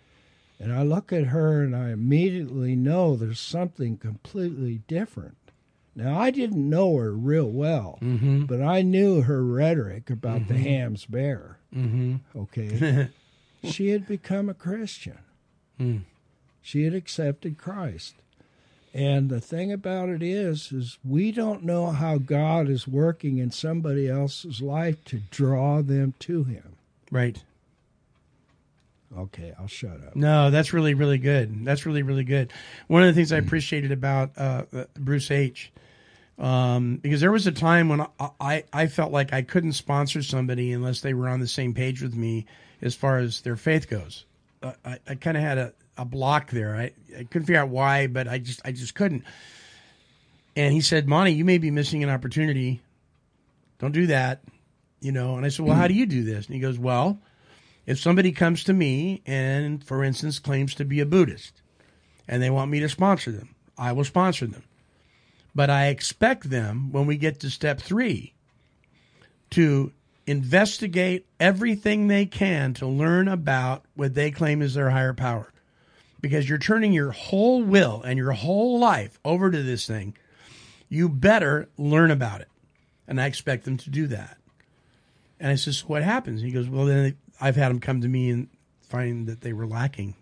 and i look at her and i immediately know there's something completely different now i didn't know her real well Mm-hmm. but i knew her rhetoric about the Hamm's bear Mm-hmm. okay (laughs) she had become a christian Mm. she had accepted Christ. And the thing about it is, is we don't know how God is working in somebody else's life to draw them to Him. Right. Okay, I'll shut up. No, that's really, really good. That's really, really good. One of the things I appreciated about uh, uh, Bruce H. Um, because there was a time when I, I, I felt like I couldn't sponsor somebody unless they were on the same page with me as far as their faith goes. I, I kind of had a, a block there. I, I couldn't figure out why, but I just I just couldn't. And he said, Monty, you may be missing an opportunity. Don't do that. You know, and I said, Well, how do you do this? And he goes, Well, if somebody comes to me and, for instance, claims to be a Buddhist and they want me to sponsor them, I will sponsor them. But I expect them, when we get to step three, to investigate everything they can to learn about what they claim is their higher power. Because you're turning your whole will and your whole life over to this thing. You better learn about it. And I expect them to do that. And I says, what happens? He goes, well, then I've had them come to me and find that they were lacking.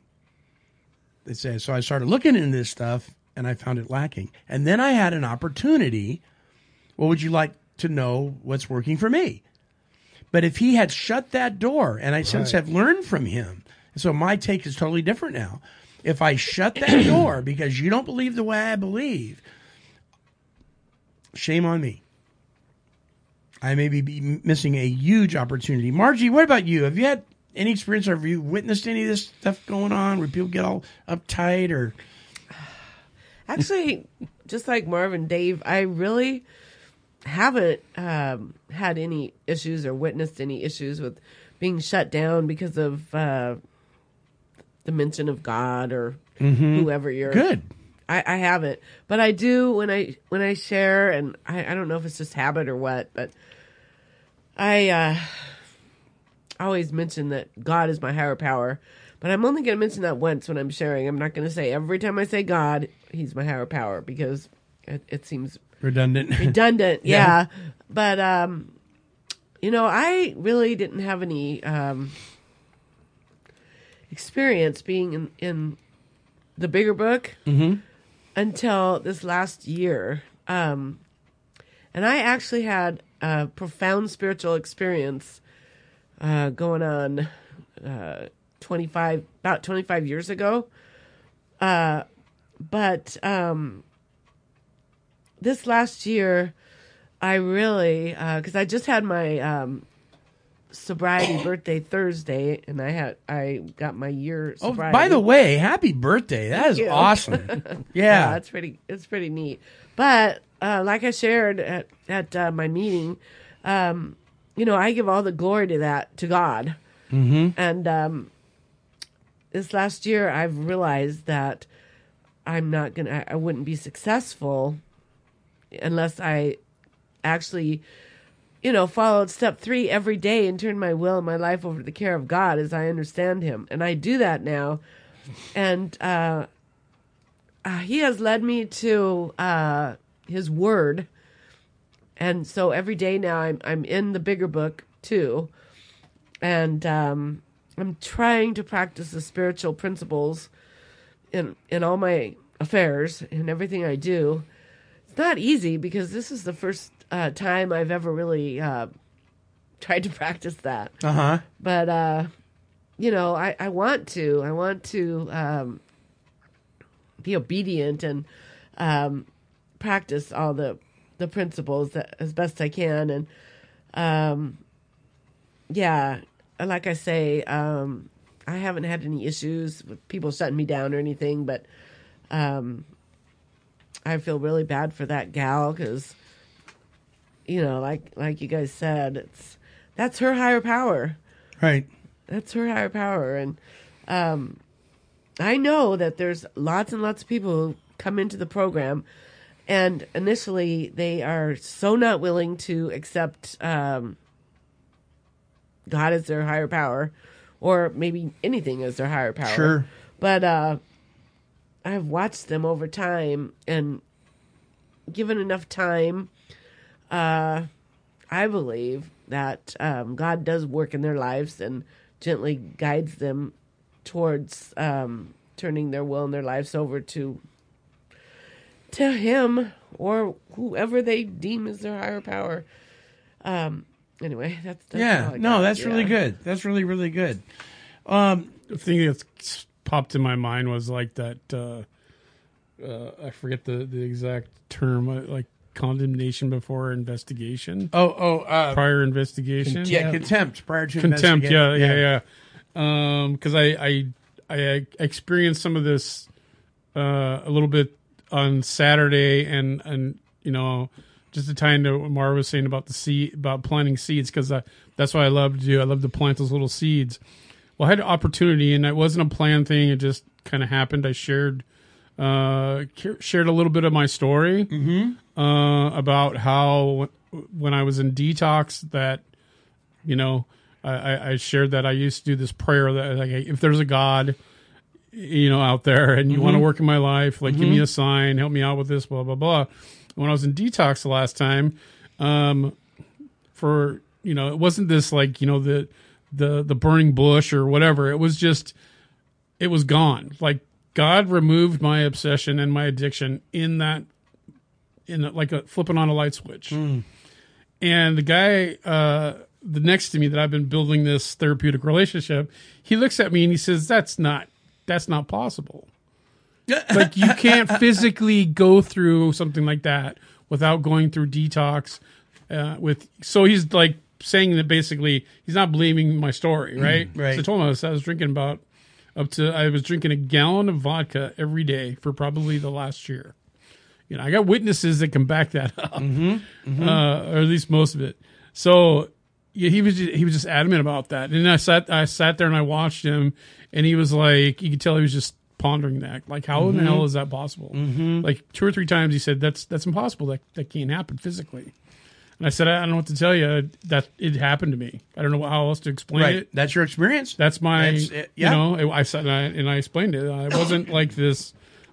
They say, so I started looking into this stuff and I found it lacking. And then I had an opportunity. Well, would you like to know what's working for me? But if he had shut that door, and I since have learned from him, so my take is totally different now. If I shut that door because you don't believe the way I believe, shame on me. I may be- missing a huge opportunity. Margie, what about you? Have you had any experience or have you witnessed any of this stuff going on where people get all uptight or (sighs) Actually, just like Marvin Dave, I really haven't um, had any issues or witnessed any issues with being shut down because of uh, the mention of God or whoever you're. good? I, I haven't, but I do when I when I share, and I, I don't know if it's just habit or what, but I uh, always mention that God is my higher power, but I'm only going to mention that once when I'm sharing. I'm not going to say every time I say God, He's my higher power because it, it seems Redundant. (laughs) redundant. Yeah. yeah. But um you know, I really didn't have any um experience being in in the bigger book Mhm. Until this last year. Um and I actually had a profound spiritual experience uh going on uh 25 about 25 years ago. Uh but um this last year, I really because I just had my um, sobriety birthday Thursday, and I had I got my year. Oh, by the way, happy birthday! That Thank is you. awesome. (laughs) Yeah. it's pretty. It's pretty neat. But uh, like I shared at at uh, my meeting, um, you know, I give all the glory to that to God. Mhm. And um, this last year, I've realized that I'm not gonna. I wouldn't be successful unless I actually, you know, followed step three every day and turned my will and my life over to the care of God as I understand Him. And I do that now. And uh, uh, He has led me to uh, His Word. And so every day now I'm I'm in the bigger book too. And um, I'm trying to practice the spiritual principles in in all my affairs and everything I do. It's not easy because this is the first uh, time I've ever really uh, tried to practice that. Uh huh. But uh, you know, I, I want to. I want to um, be obedient and um, practice all the the principles that, as best I can. And um, yeah, like I say, um, I haven't had any issues with people shutting me down or anything, but um, I feel really bad for that gal because, you know, like like you guys said, it's that's her higher power. Right. That's her higher power, and um, I know that there's lots and lots of people who come into the program, and initially they are so not willing to accept um, God as their higher power, or maybe anything as their higher power. Sure. But uh, I've watched them over time, and given enough time, uh, I believe that um, God does work in their lives and gently guides them towards um, turning their will and their lives over to to Him or whoever they deem as their higher power. Um, anyway, that's, that's all yeah. I No, got. that's Yeah. really good. That's really really good. Um, the thing that's popped in my mind was like that. Uh, uh, I forget the the exact term, uh, like condemnation before investigation. Oh, oh, uh, prior investigation. yeah, contempt prior to contempt. Yeah, investigate- yeah, yeah. Um, because I, I I experienced some of this uh, a little bit on Saturday, and and you know just to tie into what Mara was saying about the seed about planting seeds because that's what I love to do. I love to plant those little seeds. Well, I had an opportunity, and it wasn't a planned thing. It just kind of happened. I shared uh, shared a little bit of my story uh, about how when I was in detox that you know I, I- shared that I used to do this prayer that like if there's a God you know out there and you want to work in my life like give me Mhm. a sign help me out with this blah blah blah. When I was in detox the last time um for you know it wasn't this like you know the the the burning bush or whatever. It was just it was gone. Like God removed my obsession and my addiction in that in a, like a flipping on a light switch and the guy uh the next to me that I've been building this therapeutic relationship, he looks at me and he says, "That's not that's not possible. (laughs) like you can't physically go through something like that without going through detox." Uh, with so he's like saying that basically he's not believing my story, right? right. So I told him I was, I was drinking about up to I was drinking a gallon of vodka every day for probably the last year. You know, I got witnesses that can back that (laughs) up, Mhm, mhm. Uh, or at least most of it. So yeah, he was just, he was just adamant about that, and I sat I sat there and I watched him, and he was like, you could tell he was just pondering that, like, how in the Mhm. hell is that possible? Mhm. Like two or three times he said, that's that's impossible. That that can't happen physically. And I said, I don't know what to tell you. That it happened to me. I don't know how else to explain Right. it. That's your experience. That's my, That's it. Yeah. you know, I said, and I, and I explained it. I wasn't like this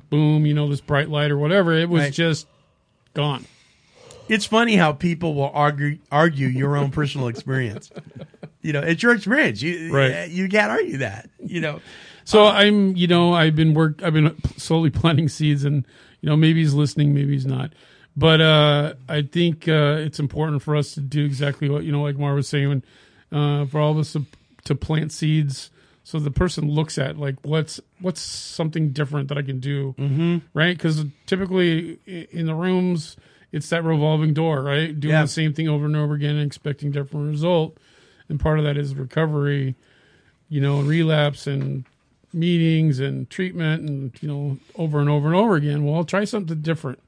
boom, you know, this bright light or whatever. It was Right. just gone. It's funny how people will argue argue your own personal experience. You know, it's your experience. You Right. you can't argue that. You know. So I'm, you know, I've been work, I've been slowly (laughs) planting seeds, and you know, maybe he's listening, maybe he's not. But uh, I think uh, it's important for us to do exactly what you know, like Mar was saying, uh, for all of us to, to plant seeds, so the person looks at like what's what's something different that I can do, Mhm. right? Because typically in the rooms, it's that revolving door, right? Doing Yeah. the same thing over and over again and expecting different result, and part of that is recovery you know, relapse and meetings and treatment and, you know, over and over and over again. Well, try something different,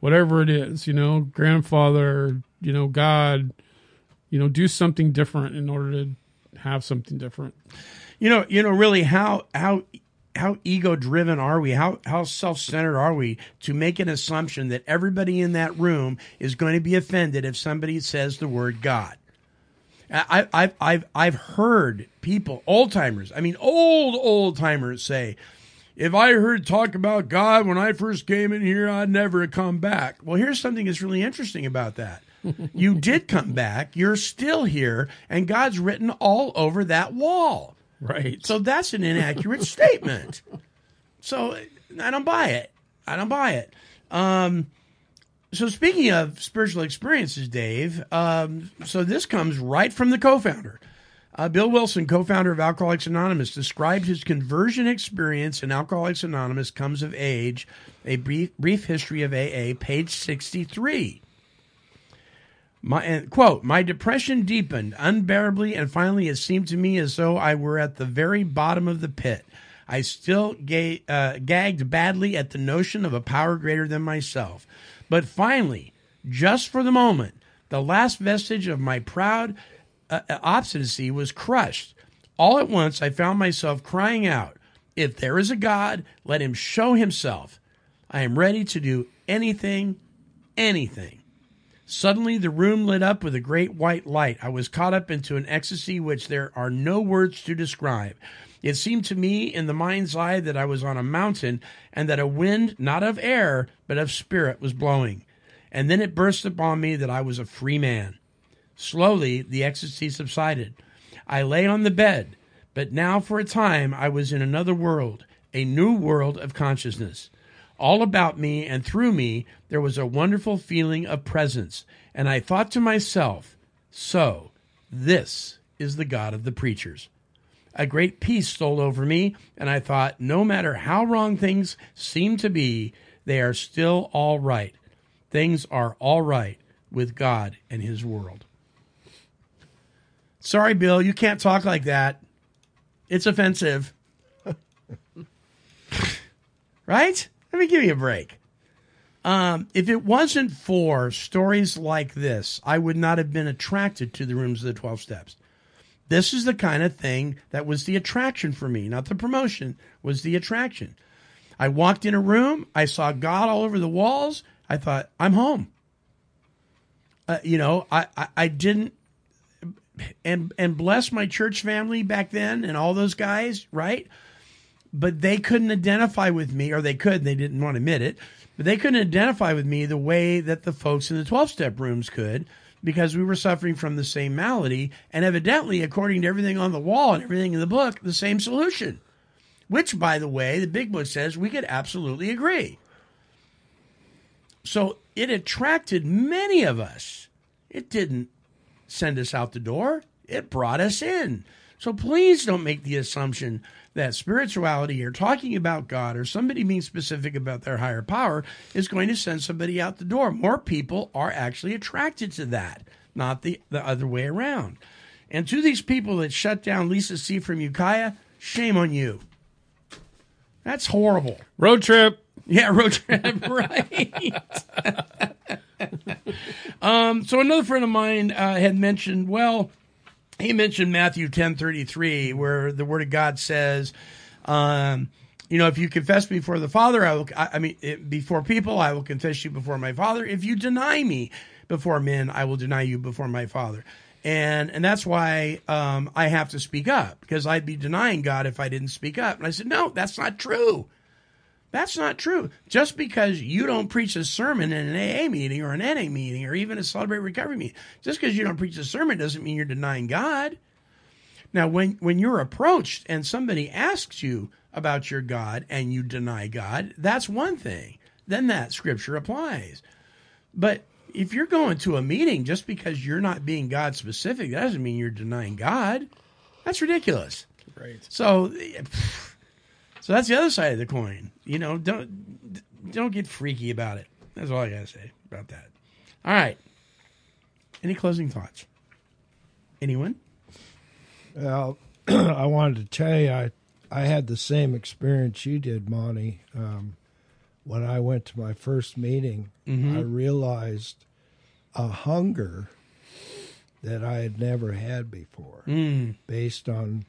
whatever it is, you know, grandfather, you know, God, you know, do something different in order to have something different. You know, you know, really how how how ego driven are we? How how self centered are we to make an assumption that everybody in that room is going to be offended if somebody says the word God? I, I've I've I've heard people, old timers, I mean old old timers say, if I heard talk about God when I first came in here, I'd never come back. Well, here's something that's really interesting about that. (laughs) you did come back. You're still here, and God's written all over that wall. Right. So that's an inaccurate (laughs) statement. So I don't buy it. I don't buy it. Um, so speaking of spiritual experiences, Dave, um, so this comes right from the co-founder. Uh, Bill Wilson, co-founder of Alcoholics Anonymous, described his conversion experience in Alcoholics Anonymous Comes of Age, a brief, brief history of AA, page 63. My quote, my depression deepened unbearably, and finally it seemed to me as though I were at the very bottom of the pit. I still ga- uh, gagged badly at the notion of a power greater than myself. But finally, just for the moment, the last vestige of my proud uh, uh, obstinacy was crushed. All at once, I found myself crying out, If there is a God, let him show himself. I am ready to do anything, anything. Suddenly, the room lit up with a great white light. I was caught up into an ecstasy which there are no words to describe. It seemed to me in the mind's eye that I was on a mountain and that a wind, not of air, but of spirit, was blowing. And then it burst upon me that I was a free man. Slowly, the ecstasy subsided. I lay on the bed, but now for a time I was in another world, a new world of consciousness. All about me and through me, there was a wonderful feeling of presence, and I thought to myself, so, this is the God of the preachers. A great peace stole over me, and I thought, no matter how wrong things seem to be, they are still all right. Things are all right with God and His world. Sorry, Bill, you can't talk like that. It's offensive. (laughs) right? Let me give you a break. Um, if it wasn't for stories like this, I would not have been attracted to the rooms of the 12 steps. This is the kind of thing that was the attraction for me, not the promotion, was the attraction. I walked in a room, I saw God all over the walls. I thought, I'm home. Uh, you know, I, I, I didn't and and bless my church family back then and all those guys, right? But they couldn't identify with me, or they could, they didn't want to admit it, but they couldn't identify with me the way that the folks in the 12 step rooms could because we were suffering from the same malady and evidently, according to everything on the wall and everything in the book, the same solution. Which, by the way, the big book says we could absolutely agree. So it attracted many of us. It didn't send us out the door, it brought us in. So please don't make the assumption that spirituality or talking about God or somebody being specific about their higher power is going to send somebody out the door. More people are actually attracted to that, not the, the other way around. And to these people that shut down Lisa C. from Ukiah, shame on you. That's horrible. Road trip. Yeah, road trip, (laughs) right. (laughs) um, so another friend of mine uh, had mentioned, well, he mentioned Matthew ten thirty three, where the Word of God says, um, you know, if you confess before the Father, I will. I, I mean, it, before people, I will confess you before my Father. If you deny me before men, I will deny you before my Father. And and that's why um, I have to speak up because I'd be denying God if I didn't speak up. And I said, no, that's not true. That's not true. Just because you don't preach a sermon in an AA meeting or an NA meeting or even a Celebrate Recovery meeting, just because you don't preach a sermon doesn't mean you're denying God. Now, when, when you're approached and somebody asks you about your God and you deny God, that's one thing. Then that scripture applies. But if you're going to a meeting just because you're not being God specific, that doesn't mean you're denying God. That's ridiculous. Right. So, eh, so that's the other side of the coin. You know, don't don't get freaky about it. That's all I gotta say about that. All right. Any closing thoughts? Anyone? Well, (clears throat) I wanted to tell you, I I had the same experience you did, Monty. Um, when I went to my first meeting, Mhm. I realized a hunger that I had never had before, Mm. based on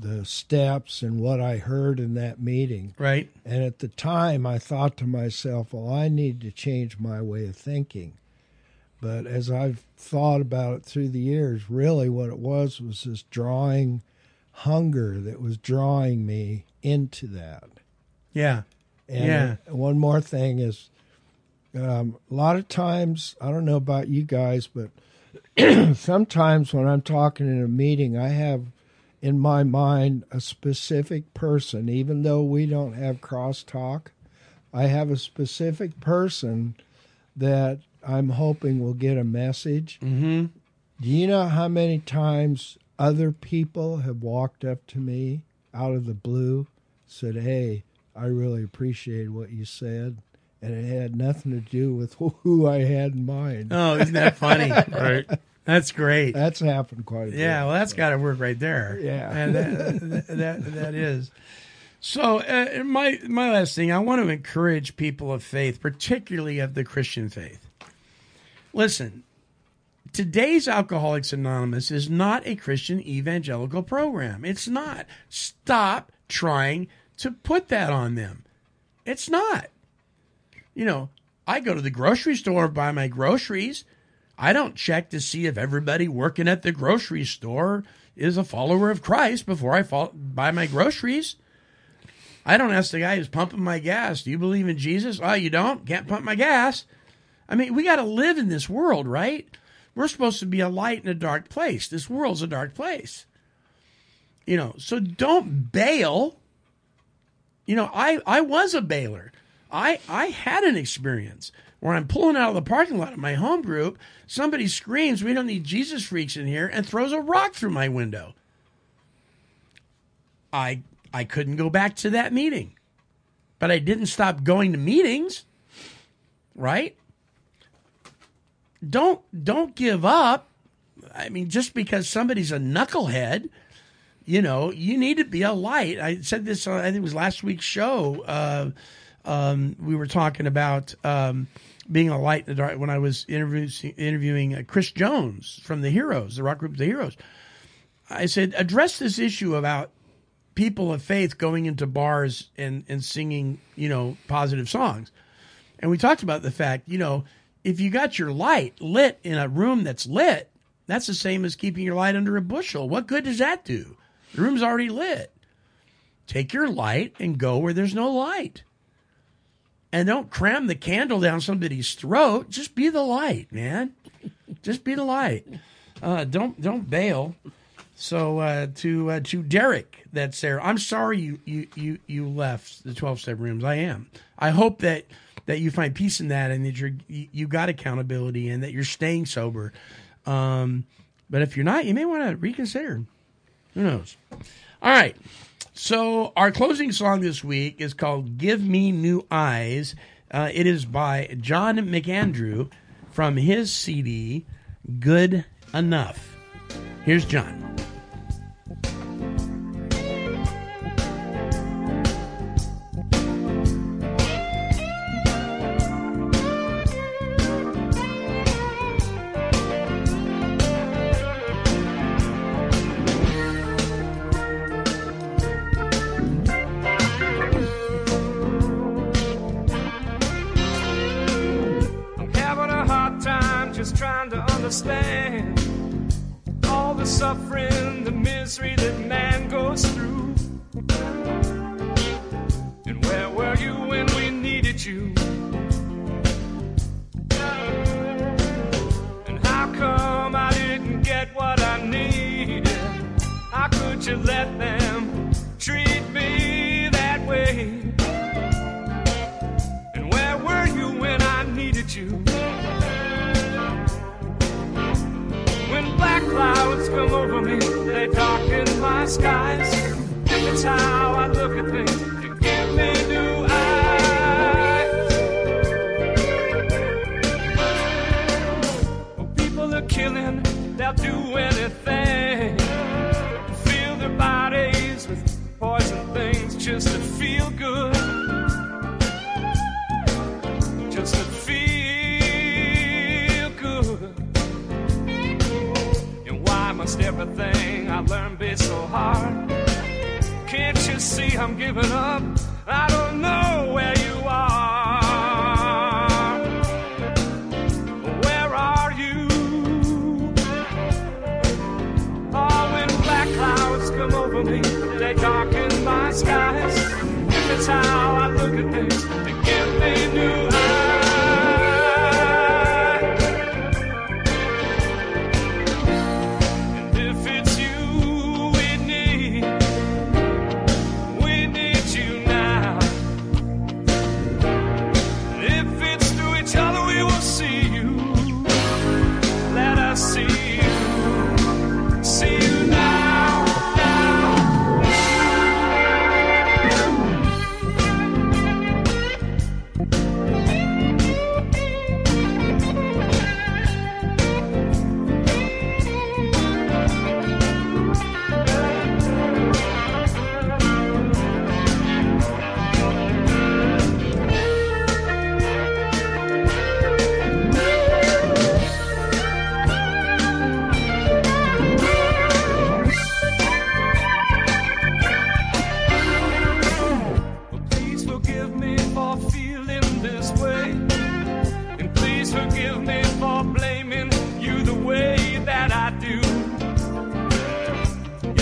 the steps and what I heard in that meeting. Right. And at the time, I thought to myself, well, I need to change my way of thinking. But as I've thought about it through the years, really what it was was this drawing hunger that was drawing me into that. Yeah. And yeah. one more thing is um, a lot of times, I don't know about you guys, but (clears throat) sometimes when I'm talking in a meeting, I have in my mind a specific person, even though we don't have crosstalk. I have a specific person that I'm hoping will get a message. Mm-hmm. Do you know how many times other people have walked up to me out of the blue, said, Hey, I really appreciate what you said? And it had nothing to do with (laughs) who I had in mind. Oh, isn't that funny? (laughs) right. That's great. That's happened quite a bit. Yeah, well, that's got to work right there. Yeah. and that, that, that that is. So uh, my my last thing, I want to encourage people of faith, particularly of the Christian faith. Listen, today's Alcoholics Anonymous is not a Christian evangelical program. It's not. Stop trying to put that on them. It's not. You know, I go to the grocery store buy my groceries. I don't check to see if everybody working at the grocery store is a follower of Christ before I fall, buy my groceries. I don't ask the guy who's pumping my gas, do you believe in Jesus? Oh, you don't? Can't pump my gas. I mean, we got to live in this world, right? We're supposed to be a light in a dark place. This world's a dark place. You know, so don't bail. You know, I, I was a bailer. I, I had an experience where I'm pulling out of the parking lot of my home group. Somebody screams, We don't need Jesus freaks in here, and throws a rock through my window. I I couldn't go back to that meeting. But I didn't stop going to meetings. Right? Don't don't give up. I mean, just because somebody's a knucklehead, you know, you need to be a light. I said this, on, I think it was last week's show. Uh, um, we were talking about um, being a light in the dark when I was interviewing, interviewing uh, Chris Jones from the Heroes, the rock group The Heroes. I said, address this issue about people of faith going into bars and, and singing, you know, positive songs. And we talked about the fact, you know, if you got your light lit in a room that's lit, that's the same as keeping your light under a bushel. What good does that do? The room's already lit. Take your light and go where there's no light. And don't cram the candle down somebody's throat. Just be the light, man. Just be the light. Uh, don't don't bail. So uh, to uh, to Derek, that's there. I'm sorry you you you you left the 12 step rooms. I am. I hope that that you find peace in that and that you're you, got accountability and that you're staying sober. Um, but if you're not, you may want to reconsider. Who knows? All right. So our closing song this week is called "Give Me New Eyes." Uh, it is by John McAndrew from his CD "Good Enough." Here's John. Black clouds come over me, they darken my skies. It's how I look at things. Give me new eyes. Well, people are killing, they'll do anything. Fill their bodies with poison things just to feel good. Learn be so hard? Can't you see I'm giving up? I don't know where you are. Where are you? Oh, when black clouds come over me, they darken my skies. That's how I look at things.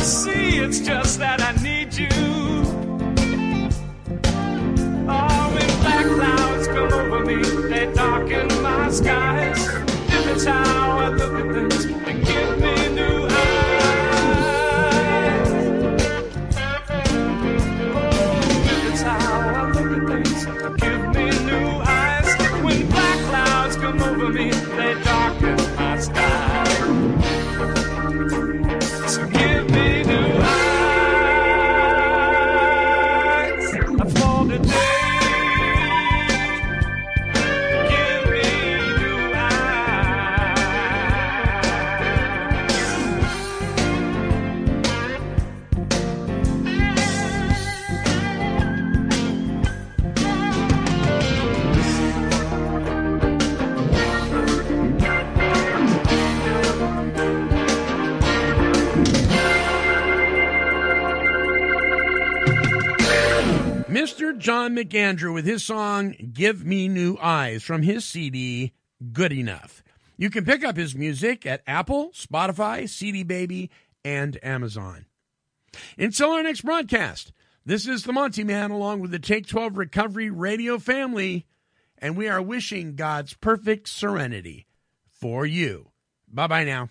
See, it's just that I need you. Oh, when black clouds come over me, they darken my skies. It's how I look at things, John McAndrew with his song Give Me New Eyes from his CD Good Enough. You can pick up his music at Apple, Spotify, CD Baby, and Amazon. Until our next broadcast, this is the Monty Man along with the Take 12 Recovery Radio family, and we are wishing God's perfect serenity for you. Bye bye now.